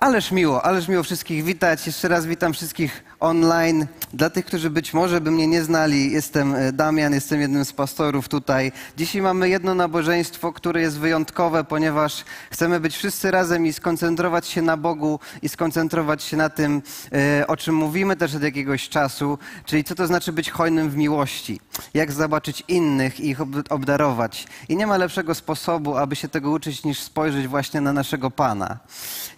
Ależ miło, ależ miło wszystkich witać. Jeszcze raz witam wszystkich online. Dla tych, którzy być może by mnie nie znali, jestem e, Damian, jestem jednym z pastorów tutaj. Dzisiaj mamy jedno nabożeństwo, które jest wyjątkowe, ponieważ chcemy być wszyscy razem i skoncentrować się na Bogu i skoncentrować się na tym, e, o czym mówimy też od jakiegoś czasu, czyli co to znaczy być hojnym w miłości, jak zobaczyć innych i ich ob- obdarować. I nie ma lepszego sposobu, aby się tego uczyć, niż spojrzeć właśnie na naszego Pana.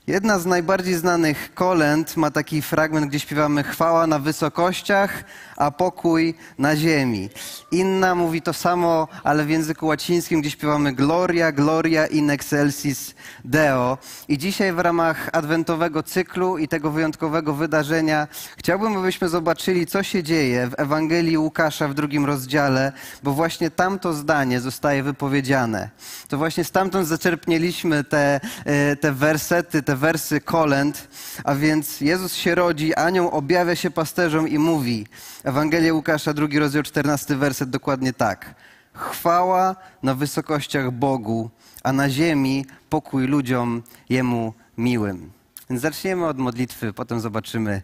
Jedna z najbardziej znanych kolęd. Ma taki fragment, gdzie śpiewamy chwała na wysokościach, a pokój na ziemi. Inna mówi to samo, ale w języku łacińskim, gdzie śpiewamy gloria, gloria in excelsis deo. I dzisiaj w ramach adwentowego cyklu i tego wyjątkowego wydarzenia chciałbym, abyśmy zobaczyli, co się dzieje w Ewangelii Łukasza w drugim rozdziale, bo właśnie tamto zdanie zostaje wypowiedziane. To właśnie stamtąd zaczerpnieliśmy te, e, te wersety, te wersy kolęd, a więc Jezus się rodzi, anioł objawia się pasterzom i mówi, Ewangelia Łukasza, drugi rozdział, 14 werset, dokładnie tak. Chwała na wysokościach Bogu, a na ziemi pokój ludziom Jemu miłym. Zaczniemy od modlitwy, potem zobaczymy,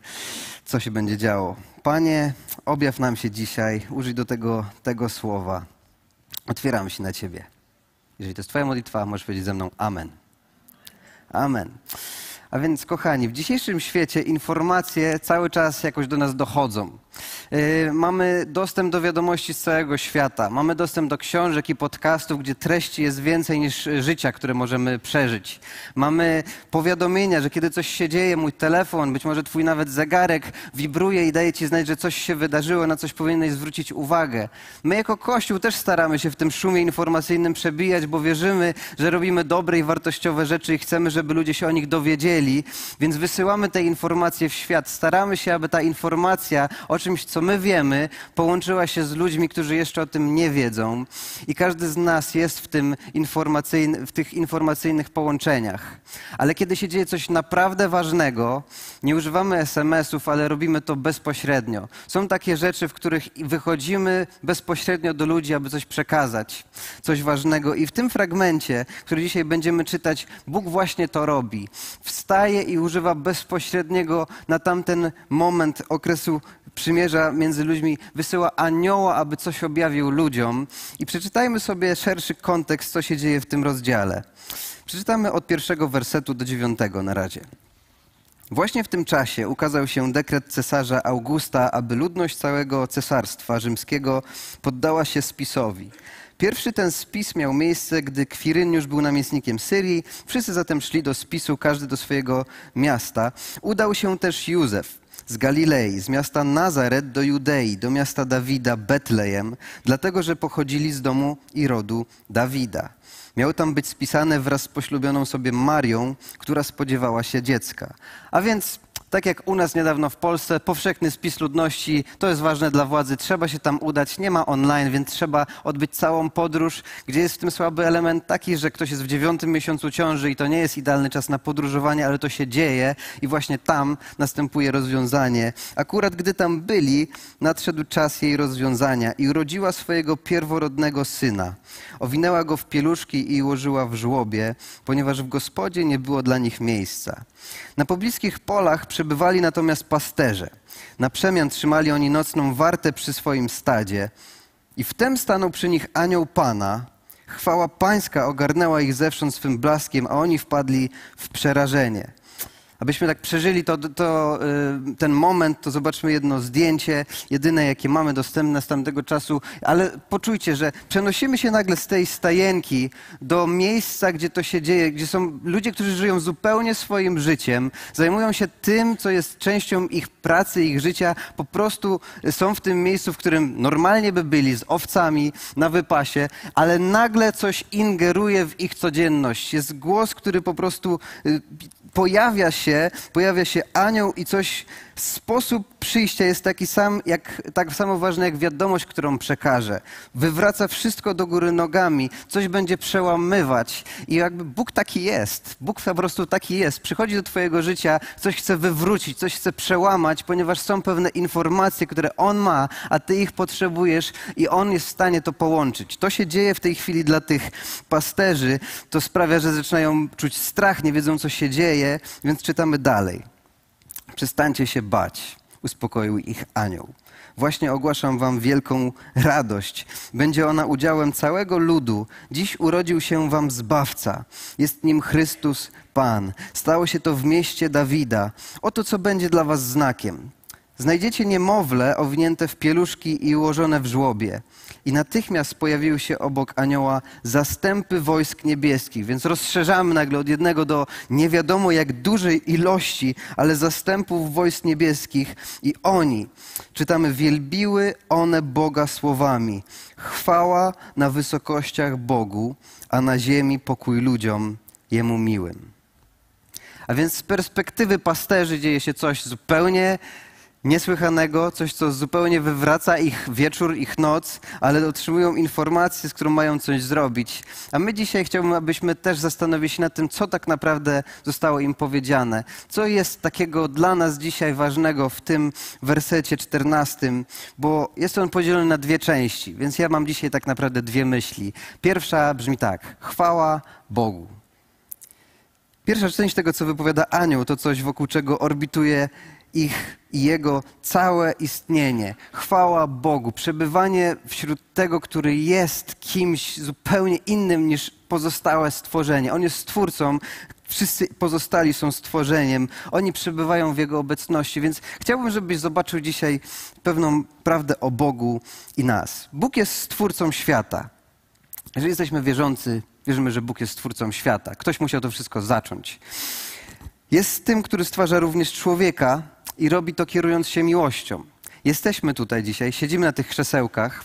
co się będzie działo. Panie, objaw nam się dzisiaj, użyj do tego, tego słowa. Otwieramy się na Ciebie. Jeżeli to jest Twoja modlitwa, możesz powiedzieć ze mną Amen. Amen. A więc, kochani, w dzisiejszym świecie informacje cały czas jakoś do nas dochodzą. Yy, mamy dostęp do wiadomości z całego świata, mamy dostęp do książek i podcastów, gdzie treści jest więcej niż życia, które możemy przeżyć. Mamy powiadomienia, że kiedy coś się dzieje, mój telefon, być może twój nawet zegarek wibruje i daje ci znać, że coś się wydarzyło, na coś powinieneś zwrócić uwagę. My jako Kościół też staramy się w tym szumie informacyjnym przebijać, bo wierzymy, że robimy dobre i wartościowe rzeczy i chcemy, żeby ludzie się o nich dowiedzieli, więc wysyłamy te informacje w świat. Staramy się, aby ta informacja o czymś, co my wiemy, połączyła się z ludźmi, którzy jeszcze o tym nie wiedzą. I każdy z nas jest w, tym informacyjny, w tych informacyjnych połączeniach. Ale kiedy się dzieje coś naprawdę ważnego, nie używamy SMS-ów, ale robimy to bezpośrednio. Są takie rzeczy, w których wychodzimy bezpośrednio do ludzi, aby coś przekazać, coś ważnego. I w tym fragmencie, który dzisiaj będziemy czytać, Bóg właśnie to robi. Wstaje i używa bezpośredniego na tamten moment okresu przymierza między ludźmi, wysyła anioła, aby coś objawił ludziom. I przeczytajmy sobie szerszy kontekst, co się dzieje w tym rozdziale. Przeczytamy od pierwszego wersetu do dziewiątego na razie. Właśnie w tym czasie ukazał się dekret cesarza Augusta, aby ludność całego cesarstwa rzymskiego poddała się spisowi. Pierwszy ten spis miał miejsce, gdy Kwiryniusz był namiestnikiem Syrii. Wszyscy zatem szli do spisu, każdy do swojego miasta. Udał się też Józef z Galilei, z miasta Nazaret do Judei, do miasta Dawida, Betlejem, dlatego że pochodzili z domu i rodu Dawida. Miał tam być spisane wraz z poślubioną sobie Marią, która spodziewała się dziecka. A więc tak jak u nas niedawno w Polsce, powszechny spis ludności, to jest ważne dla władzy, trzeba się tam udać, nie ma online, więc trzeba odbyć całą podróż, gdzie jest w tym słaby element taki, że ktoś jest w dziewiątym miesiącu ciąży i to nie jest idealny czas na podróżowanie, ale to się dzieje i właśnie tam następuje rozwiązanie. Akurat gdy tam byli, nadszedł czas jej rozwiązania i urodziła swojego pierworodnego syna. Owinęła go w pieluszki i ułożyła w żłobie, ponieważ w gospodzie nie było dla nich miejsca. Na pobliskich polach przebywali natomiast pasterze. Na przemian trzymali oni nocną wartę przy swoim stadzie. I wtem stanął przy nich anioł Pana. Chwała pańska ogarnęła ich zewsząd swym blaskiem, a oni wpadli w przerażenie. Abyśmy tak przeżyli to, to, ten moment, to zobaczmy jedno zdjęcie, jedyne jakie mamy dostępne z tamtego czasu, ale poczujcie, że przenosimy się nagle z tej stajenki do miejsca, gdzie to się dzieje, gdzie są ludzie, którzy żyją zupełnie swoim życiem, zajmują się tym, co jest częścią ich pracy, ich życia, po prostu są w tym miejscu, w którym normalnie by byli, z owcami na wypasie, ale nagle coś ingeruje w ich codzienność. Jest głos, który po prostu pojawia się, pojawia się anioł i coś w sposób przyjścia jest taki sam, jak, tak samo ważny jak wiadomość, którą przekaże. Wywraca wszystko do góry nogami, coś będzie przełamywać. I jakby Bóg taki jest. Bóg po prostu taki jest. Przychodzi do twojego życia, coś chce wywrócić, coś chce przełamać, ponieważ są pewne informacje, które On ma, a ty ich potrzebujesz i On jest w stanie to połączyć. To się dzieje w tej chwili dla tych pasterzy. To sprawia, że zaczynają czuć strach, nie wiedzą, co się dzieje, więc czytamy dalej. Przestańcie się bać, uspokoił ich anioł. Właśnie ogłaszam wam wielką radość. Będzie ona udziałem całego ludu. Dziś urodził się wam Zbawca. Jest nim Chrystus Pan. Stało się to w mieście Dawida. Oto co będzie dla was znakiem. Znajdziecie niemowlę owinięte w pieluszki i ułożone w żłobie. I natychmiast pojawiły się obok anioła zastępy wojsk niebieskich. Więc rozszerzamy nagle od jednego do nie wiadomo jak dużej ilości, ale zastępów wojsk niebieskich. I oni, czytamy, wielbiły one Boga słowami. Chwała na wysokościach Bogu, a na ziemi pokój ludziom, Jemu miłym. A więc z perspektywy pasterzy dzieje się coś zupełnie niesłychanego, coś, co zupełnie wywraca ich wieczór, ich noc, ale otrzymują informację, z którą mają coś zrobić. A my dzisiaj chciałbym, abyśmy też zastanowili się nad tym, co tak naprawdę zostało im powiedziane. Co jest takiego dla nas dzisiaj ważnego w tym wersecie 14, bo jest on podzielony na dwie części, więc ja mam dzisiaj tak naprawdę dwie myśli. Pierwsza brzmi tak: chwała Bogu. Pierwsza część tego, co wypowiada anioł, to coś, wokół czego orbituje ich i jego całe istnienie. Chwała Bogu, przebywanie wśród tego, który jest kimś zupełnie innym niż pozostałe stworzenie. On jest stwórcą, wszyscy pozostali są stworzeniem. Oni przebywają w Jego obecności, więc chciałbym, żebyś zobaczył dzisiaj pewną prawdę o Bogu i nas. Bóg jest stwórcą świata. Jeżeli jesteśmy wierzący, wierzymy, że Bóg jest stwórcą świata. Ktoś musiał to wszystko zacząć. Jest tym, który stwarza również człowieka, i robi to kierując się miłością. Jesteśmy tutaj dzisiaj, siedzimy na tych krzesełkach,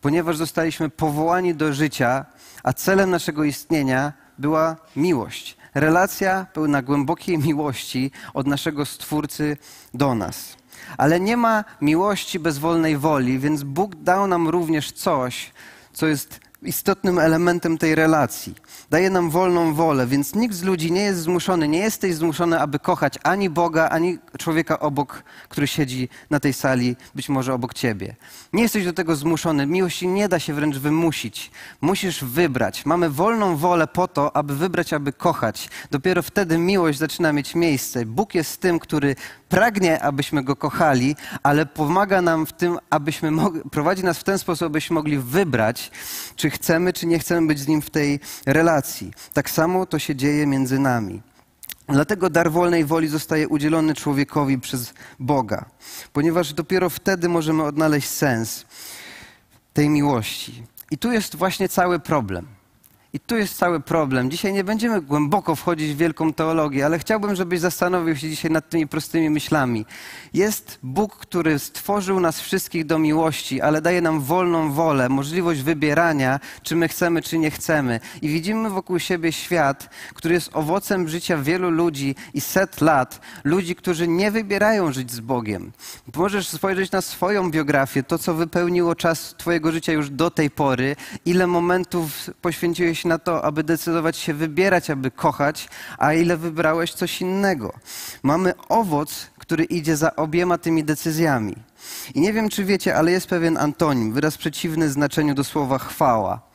ponieważ zostaliśmy powołani do życia, a celem naszego istnienia była miłość. Relacja pełna głębokiej miłości od naszego Stwórcy do nas. Ale nie ma miłości bez wolnej woli, więc Bóg dał nam również coś, co jest istotnym elementem tej relacji. Daje nam wolną wolę, więc nikt z ludzi nie jest zmuszony, nie jesteś zmuszony, aby kochać ani Boga, ani człowieka obok, który siedzi na tej sali, być może obok ciebie. Nie jesteś do tego zmuszony. Miłości nie da się wręcz wymusić. Musisz wybrać. Mamy wolną wolę po to, aby wybrać, aby kochać. Dopiero wtedy miłość zaczyna mieć miejsce. Bóg jest tym, który pragnie, abyśmy go kochali, ale pomaga nam w tym, abyśmy mogli, prowadzi nas w ten sposób, abyśmy mogli wybrać, czy chcemy, czy nie chcemy być z nim w tej relacji. Tak samo to się dzieje między nami. Dlatego dar wolnej woli zostaje udzielony człowiekowi przez Boga, ponieważ dopiero wtedy możemy odnaleźć sens tej miłości. I tu jest właśnie cały problem. I tu jest cały problem. Dzisiaj nie będziemy głęboko wchodzić w wielką teologię, ale chciałbym, żebyś zastanowił się dzisiaj nad tymi prostymi myślami. Jest Bóg, który stworzył nas wszystkich do miłości, ale daje nam wolną wolę, możliwość wybierania, czy my chcemy, czy nie chcemy. I widzimy wokół siebie świat, który jest owocem życia wielu ludzi i set lat, ludzi, którzy nie wybierają żyć z Bogiem. Możesz spojrzeć na swoją biografię, to, co wypełniło czas Twojego życia już do tej pory, ile momentów poświęciłeś na to, aby decydować się wybierać, aby kochać, a ile wybrałeś coś innego. Mamy owoc, który idzie za obiema tymi decyzjami. I nie wiem, czy wiecie, ale jest pewien antonim, wyraz przeciwny znaczeniu do słowa chwała.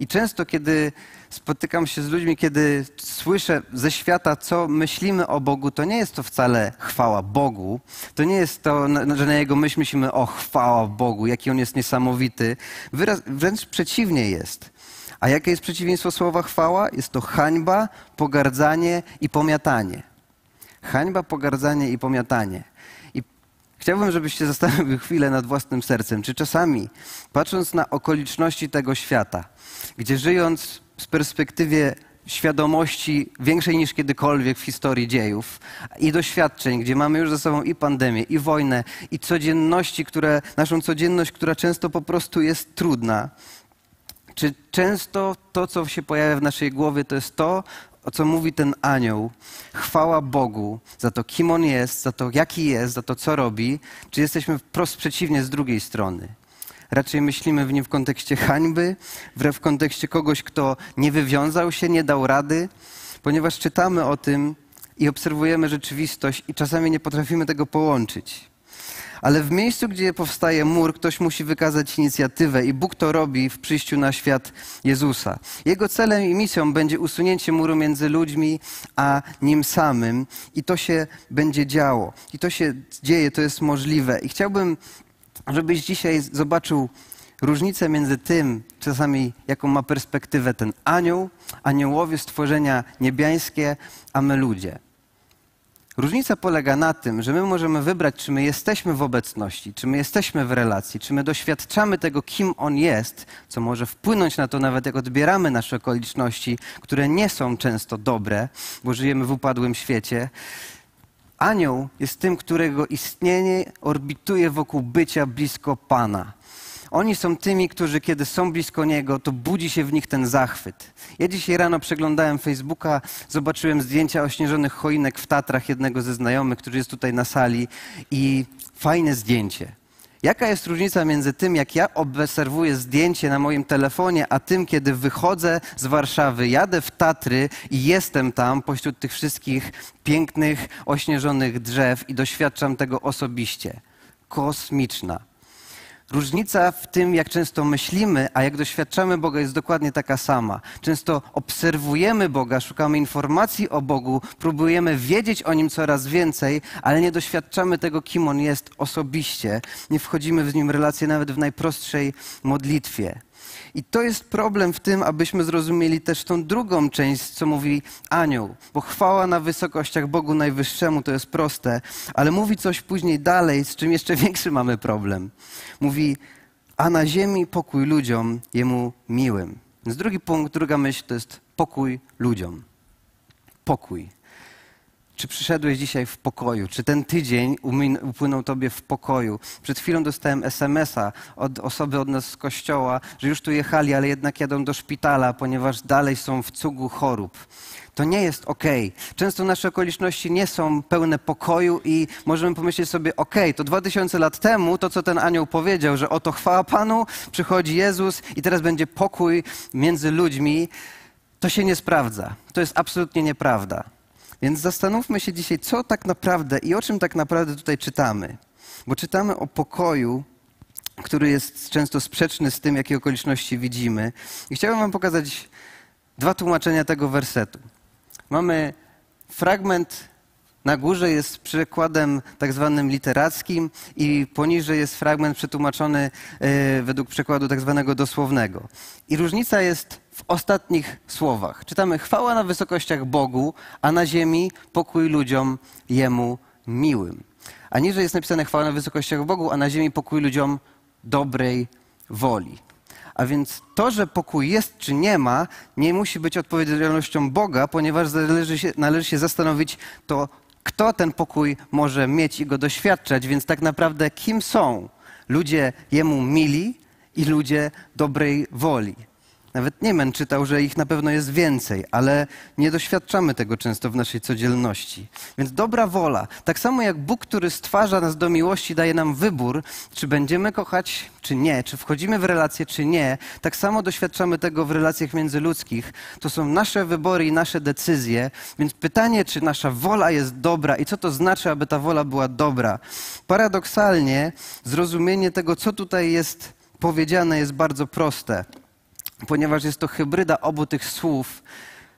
I często, kiedy spotykam się z ludźmi, kiedy słyszę ze świata, co myślimy o Bogu, to nie jest to wcale chwała Bogu. To nie jest to, że na Jego myśl myślimy, o chwała Bogu, jaki On jest niesamowity. Wyraz, wręcz przeciwnie jest. A jakie jest przeciwieństwo słowa chwała? Jest to hańba, pogardzanie i pomiatanie. Hańba, pogardzanie i pomiatanie. I chciałbym, żebyście zastanowili chwilę nad własnym sercem. Czy czasami, patrząc na okoliczności tego świata, gdzie żyjąc z perspektywie świadomości większej niż kiedykolwiek w historii dziejów i doświadczeń, gdzie mamy już ze sobą i pandemię, i wojnę, i codzienności, które, naszą codzienność, która często po prostu jest trudna, czy często to, co się pojawia w naszej głowie, to jest to, o co mówi ten anioł, chwała Bogu za to, kim on jest, za to, jaki jest, za to, co robi, czy jesteśmy wprost przeciwnie z drugiej strony? Raczej myślimy w nim w kontekście hańby, w kontekście kogoś, kto nie wywiązał się, nie dał rady, ponieważ czytamy o tym i obserwujemy rzeczywistość i czasami nie potrafimy tego połączyć. Ale w miejscu, gdzie powstaje mur, ktoś musi wykazać inicjatywę i Bóg to robi w przyjściu na świat Jezusa. Jego celem i misją będzie usunięcie muru między ludźmi a nim samym i to się będzie działo. I to się dzieje, to jest możliwe. I chciałbym, żebyś dzisiaj zobaczył różnicę między tym, czasami jaką ma perspektywę ten anioł, aniołowie, stworzenia niebiańskie, a my ludzie. Różnica polega na tym, że my możemy wybrać, czy my jesteśmy w obecności, czy my jesteśmy w relacji, czy my doświadczamy tego, kim On jest, co może wpłynąć na to nawet, jak odbieramy nasze okoliczności, które nie są często dobre, bo żyjemy w upadłym świecie. Anioł jest tym, którego istnienie orbituje wokół bycia blisko Pana. Oni są tymi, którzy kiedy są blisko Niego, to budzi się w nich ten zachwyt. Ja dzisiaj rano przeglądałem Facebooka, zobaczyłem zdjęcia ośnieżonych choinek w Tatrach jednego ze znajomych, który jest tutaj na sali i fajne zdjęcie. Jaka jest różnica między tym, jak ja obserwuję zdjęcie na moim telefonie, a tym, kiedy wychodzę z Warszawy, jadę w Tatry i jestem tam pośród tych wszystkich pięknych, ośnieżonych drzew i doświadczam tego osobiście? Kosmiczna. Różnica w tym, jak często myślimy, a jak doświadczamy Boga, jest dokładnie taka sama. Często obserwujemy Boga, szukamy informacji o Bogu, próbujemy wiedzieć o Nim coraz więcej, ale nie doświadczamy tego, kim On jest osobiście. Nie wchodzimy z Nim w relację nawet w najprostszej modlitwie. I to jest problem w tym, abyśmy zrozumieli też tą drugą część, co mówi anioł. Bo chwała na wysokościach Bogu Najwyższemu to jest proste, ale mówi coś później dalej, z czym jeszcze większy mamy problem. Mówi, a na ziemi pokój ludziom, jemu miłym. Więc drugi punkt, druga myśl to jest pokój ludziom. Pokój. Czy przyszedłeś dzisiaj w pokoju? Czy ten tydzień upłynął tobie w pokoju? Przed chwilą dostałem SMS-a od osoby od nas z kościoła, że już tu jechali, ale jednak jadą do szpitala, ponieważ dalej są w cugu chorób. To nie jest ok. Często nasze okoliczności nie są pełne pokoju i możemy pomyśleć sobie, ok, to dwa tysiące lat temu to, co ten anioł powiedział, że oto chwała Panu, przychodzi Jezus i teraz będzie pokój między ludźmi, to się nie sprawdza. To jest absolutnie nieprawda. Więc zastanówmy się dzisiaj, co tak naprawdę i o czym tak naprawdę tutaj czytamy. Bo czytamy o pokoju, który jest często sprzeczny z tym, jakie okoliczności widzimy. I chciałbym Wam pokazać dwa tłumaczenia tego wersetu. Mamy fragment na górze jest przykładem tak zwanym literackim i poniżej jest fragment przetłumaczony e, według przykładu tak zwanego dosłownego. I różnica jest w ostatnich słowach. Czytamy chwała na wysokościach Bogu, a na ziemi pokój ludziom Jemu miłym. A niżej jest napisane chwała na wysokościach Bogu, a na ziemi pokój ludziom dobrej woli. A więc to, że pokój jest czy nie ma, nie musi być odpowiedzialnością Boga, ponieważ należy się, należy się zastanowić to, kto ten pokój może mieć i go doświadczać. Więc tak naprawdę kim są ludzie Jemu mili i ludzie dobrej woli. Nawet Niemen czytał, że ich na pewno jest więcej, ale nie doświadczamy tego często w naszej codzienności. Więc dobra wola, tak samo jak Bóg, który stwarza nas do miłości, daje nam wybór, czy będziemy kochać, czy nie, czy wchodzimy w relacje, czy nie, tak samo doświadczamy tego w relacjach międzyludzkich. To są nasze wybory i nasze decyzje, więc pytanie, czy nasza wola jest dobra i co to znaczy, aby ta wola była dobra. Paradoksalnie zrozumienie tego, co tutaj jest powiedziane, jest bardzo proste ponieważ jest to hybryda obu tych słów,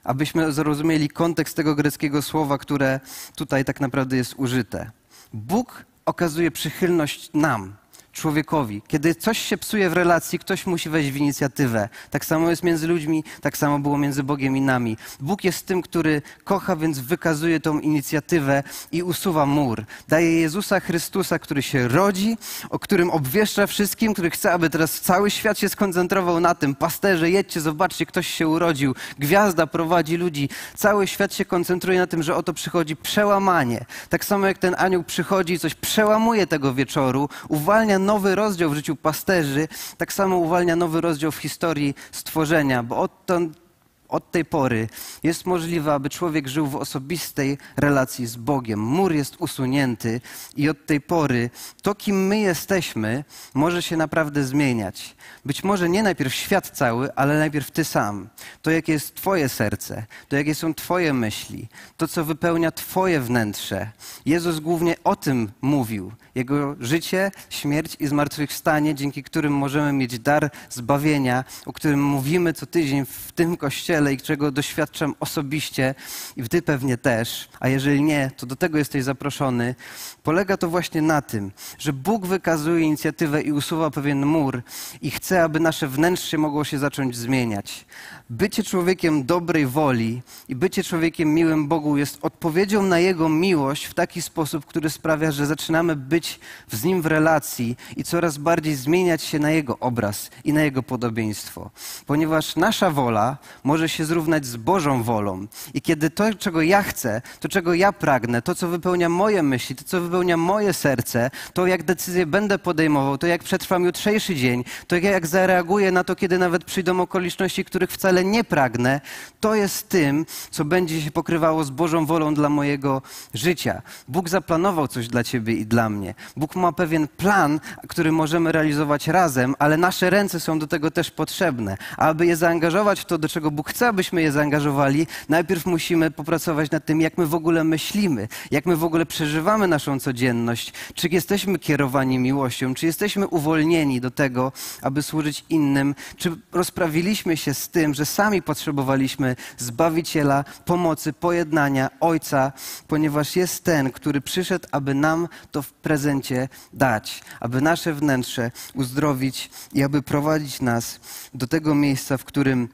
abyśmy zrozumieli kontekst tego greckiego słowa, które tutaj tak naprawdę jest użyte. Bóg okazuje przychylność nam, człowiekowi. Kiedy coś się psuje w relacji, ktoś musi wejść w inicjatywę. Tak samo jest między ludźmi, tak samo było między Bogiem i nami. Bóg jest tym, który kocha, więc wykazuje tą inicjatywę i usuwa mur. Daje Jezusa Chrystusa, który się rodzi, o którym obwieszcza wszystkim, który chce, aby teraz cały świat się skoncentrował na tym. Pasterze, jedźcie, zobaczcie, ktoś się urodził. Gwiazda prowadzi ludzi. Cały świat się koncentruje na tym, że oto przychodzi przełamanie. Tak samo jak ten anioł przychodzi i coś przełamuje tego wieczoru, uwalnia nowy rozdział w życiu pasterzy, tak samo uwalnia nowy rozdział w historii stworzenia, bo odtąd od tej pory jest możliwe, aby człowiek żył w osobistej relacji z Bogiem. Mur jest usunięty i od tej pory to, kim my jesteśmy, może się naprawdę zmieniać. Być może nie najpierw świat cały, ale najpierw ty sam. To, jakie jest Twoje serce, to, jakie są Twoje myśli, to, co wypełnia Twoje wnętrze. Jezus głównie o tym mówił. Jego życie, śmierć i zmartwychwstanie, dzięki którym możemy mieć dar zbawienia, o którym mówimy co tydzień w tym kościele i czego doświadczam osobiście i Ty pewnie też, a jeżeli nie, to do tego jesteś zaproszony. Polega to właśnie na tym, że Bóg wykazuje inicjatywę i usuwa pewien mur i chce, aby nasze wnętrze mogło się zacząć zmieniać. Bycie człowiekiem dobrej woli i bycie człowiekiem miłym Bogu jest odpowiedzią na Jego miłość w taki sposób, który sprawia, że zaczynamy być z Nim w relacji i coraz bardziej zmieniać się na Jego obraz i na Jego podobieństwo. Ponieważ nasza wola może się zrównać z Bożą wolą. I kiedy to, czego ja chcę, to, czego ja pragnę, to, co wypełnia moje myśli, to, co wypełnia moje serce, to, jak decyzję będę podejmował, to, jak przetrwam jutrzejszy dzień, to, jak zareaguję na to, kiedy nawet przyjdą okoliczności, których wcale nie pragnę, to jest tym, co będzie się pokrywało z Bożą wolą dla mojego życia. Bóg zaplanował coś dla ciebie i dla mnie. Bóg ma pewien plan, który możemy realizować razem, ale nasze ręce są do tego też potrzebne. Aby je zaangażować w to, do czego Bóg chce, abyśmy je zaangażowali, najpierw musimy popracować nad tym, jak my w ogóle myślimy, jak my w ogóle przeżywamy naszą codzienność, czy jesteśmy kierowani miłością, czy jesteśmy uwolnieni do tego, aby służyć innym, czy rozprawiliśmy się z tym, że sami potrzebowaliśmy Zbawiciela, pomocy, pojednania, Ojca, ponieważ jest ten, który przyszedł, aby nam to w prezencie dać, aby nasze wnętrze uzdrowić i aby prowadzić nas do tego miejsca, w którym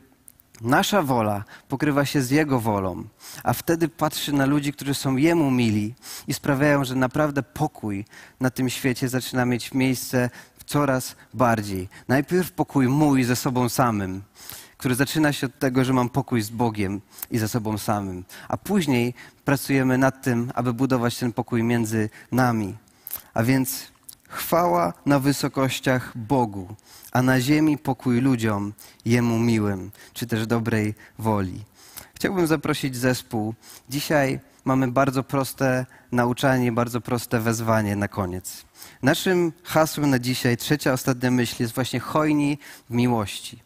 nasza wola pokrywa się z Jego wolą, a wtedy patrzy na ludzi, którzy są Jemu mili i sprawiają, że naprawdę pokój na tym świecie zaczyna mieć miejsce coraz bardziej. Najpierw pokój mój ze sobą samym, który zaczyna się od tego, że mam pokój z Bogiem i ze sobą samym, a później pracujemy nad tym, aby budować ten pokój między nami. A więc chwała na wysokościach Bogu, a na ziemi pokój ludziom, Jemu miłym, czy też dobrej woli. Chciałbym zaprosić zespół. Dzisiaj mamy bardzo proste nauczanie, bardzo proste wezwanie na koniec. Naszym hasłem na dzisiaj, trzecia, ostatnia myśl jest właśnie hojni w miłości.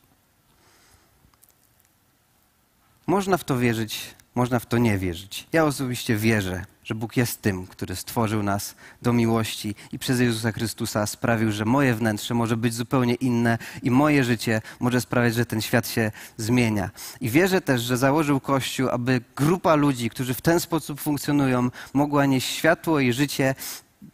Można w to wierzyć, można w to nie wierzyć. Ja osobiście wierzę, że Bóg jest tym, który stworzył nas do miłości i przez Jezusa Chrystusa sprawił, że moje wnętrze może być zupełnie inne i moje życie może sprawiać, że ten świat się zmienia. I wierzę też, że założył Kościół, aby grupa ludzi, którzy w ten sposób funkcjonują, mogła nieść światło i życie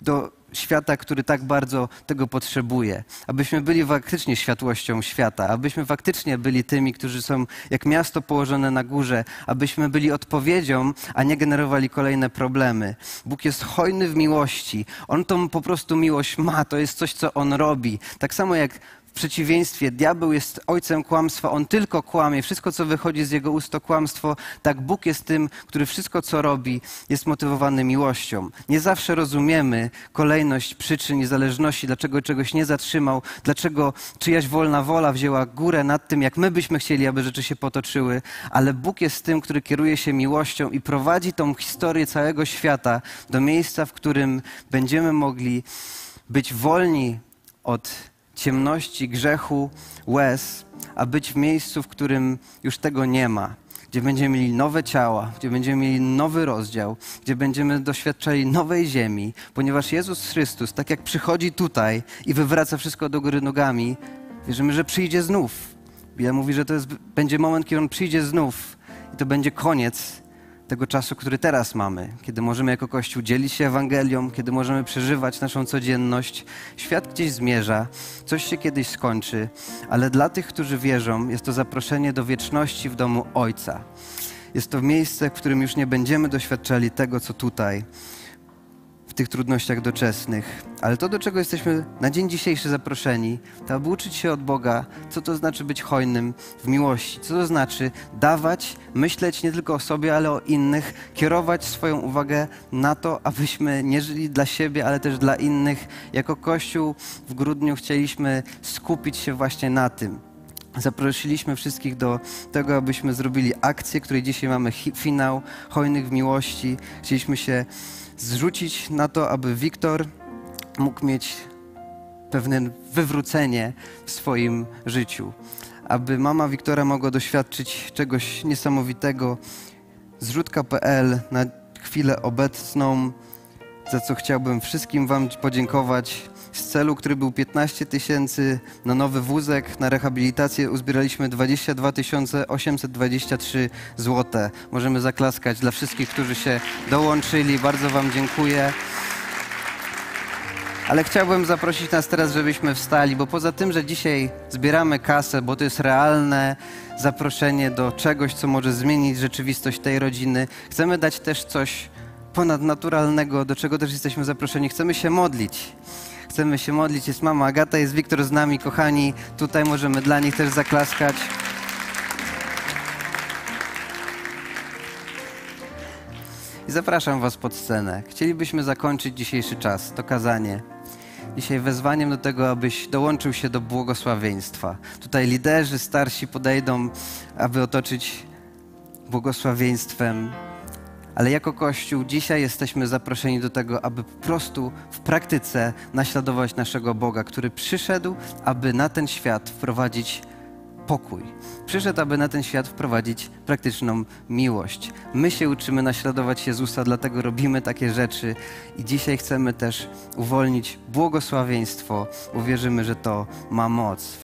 do świata, który tak bardzo tego potrzebuje. Abyśmy byli faktycznie światłością świata, abyśmy faktycznie byli tymi, którzy są jak miasto położone na górze, abyśmy byli odpowiedzią, a nie generowali kolejne problemy. Bóg jest hojny w miłości. On tą po prostu miłość ma, to jest coś, co On robi. Tak samo jak w przeciwieństwie, diabeł jest ojcem kłamstwa, on tylko kłamie. Wszystko, co wychodzi z jego ust, to kłamstwo. Tak Bóg jest tym, który wszystko, co robi, jest motywowany miłością. Nie zawsze rozumiemy kolejność przyczyn i zależności, dlaczego czegoś nie zatrzymał, dlaczego czyjaś wolna wola wzięła górę nad tym, jak my byśmy chcieli, aby rzeczy się potoczyły, ale Bóg jest tym, który kieruje się miłością i prowadzi tą historię całego świata do miejsca, w którym będziemy mogli być wolni od ciemności, grzechu, łez, a być w miejscu, w którym już tego nie ma, gdzie będziemy mieli nowe ciała, gdzie będziemy mieli nowy rozdział, gdzie będziemy doświadczali nowej ziemi, ponieważ Jezus Chrystus, tak jak przychodzi tutaj i wywraca wszystko do góry nogami, wierzymy, że przyjdzie znów. Biblia mówi, że to jest, będzie moment, kiedy On przyjdzie znów i to będzie koniec tego czasu, który teraz mamy, kiedy możemy jako Kościół dzielić się Ewangelią, kiedy możemy przeżywać naszą codzienność. Świat gdzieś zmierza, coś się kiedyś skończy, ale dla tych, którzy wierzą, jest to zaproszenie do wieczności w domu Ojca. Jest to miejsce, w którym już nie będziemy doświadczali tego, co tutaj w tych trudnościach doczesnych. Ale to, do czego jesteśmy na dzień dzisiejszy zaproszeni, to aby uczyć się od Boga, co to znaczy być hojnym w miłości, co to znaczy dawać, myśleć nie tylko o sobie, ale o innych, kierować swoją uwagę na to, abyśmy nie żyli dla siebie, ale też dla innych. Jako Kościół w grudniu chcieliśmy skupić się właśnie na tym Zaprosiliśmy wszystkich do tego, abyśmy zrobili akcję, której dzisiaj mamy finał Hojnych w Miłości. Chcieliśmy się zrzucić na to, aby Wiktor mógł mieć pewne wywrócenie w swoim życiu. Aby mama Wiktora mogła doświadczyć czegoś niesamowitego. Zrzutka.pl na chwilę obecną, za co chciałbym wszystkim Wam podziękować. Z celu, który był 15 tysięcy na nowy wózek, na rehabilitację uzbieraliśmy 22 823 zł. Możemy zaklaskać dla wszystkich, którzy się dołączyli. Bardzo Wam dziękuję. Ale chciałbym zaprosić nas teraz, żebyśmy wstali, bo poza tym, że dzisiaj zbieramy kasę, bo to jest realne zaproszenie do czegoś, co może zmienić rzeczywistość tej rodziny, chcemy dać też coś ponadnaturalnego, do czego też jesteśmy zaproszeni. Chcemy się modlić. Chcemy się modlić. Jest mama Agata, jest Wiktor z nami, kochani. Tutaj możemy dla nich też zaklaskać. I zapraszam Was pod scenę. Chcielibyśmy zakończyć dzisiejszy czas, to kazanie. Dzisiaj wezwaniem do tego, abyś dołączył się do błogosławieństwa. Tutaj liderzy starsi podejdą, aby otoczyć błogosławieństwem. Ale jako Kościół dzisiaj jesteśmy zaproszeni do tego, aby po prostu w praktyce naśladować naszego Boga, który przyszedł, aby na ten świat wprowadzić pokój. Przyszedł, aby na ten świat wprowadzić praktyczną miłość. My się uczymy naśladować Jezusa, dlatego robimy takie rzeczy i dzisiaj chcemy też uwolnić błogosławieństwo, bo wierzymy, że to ma moc.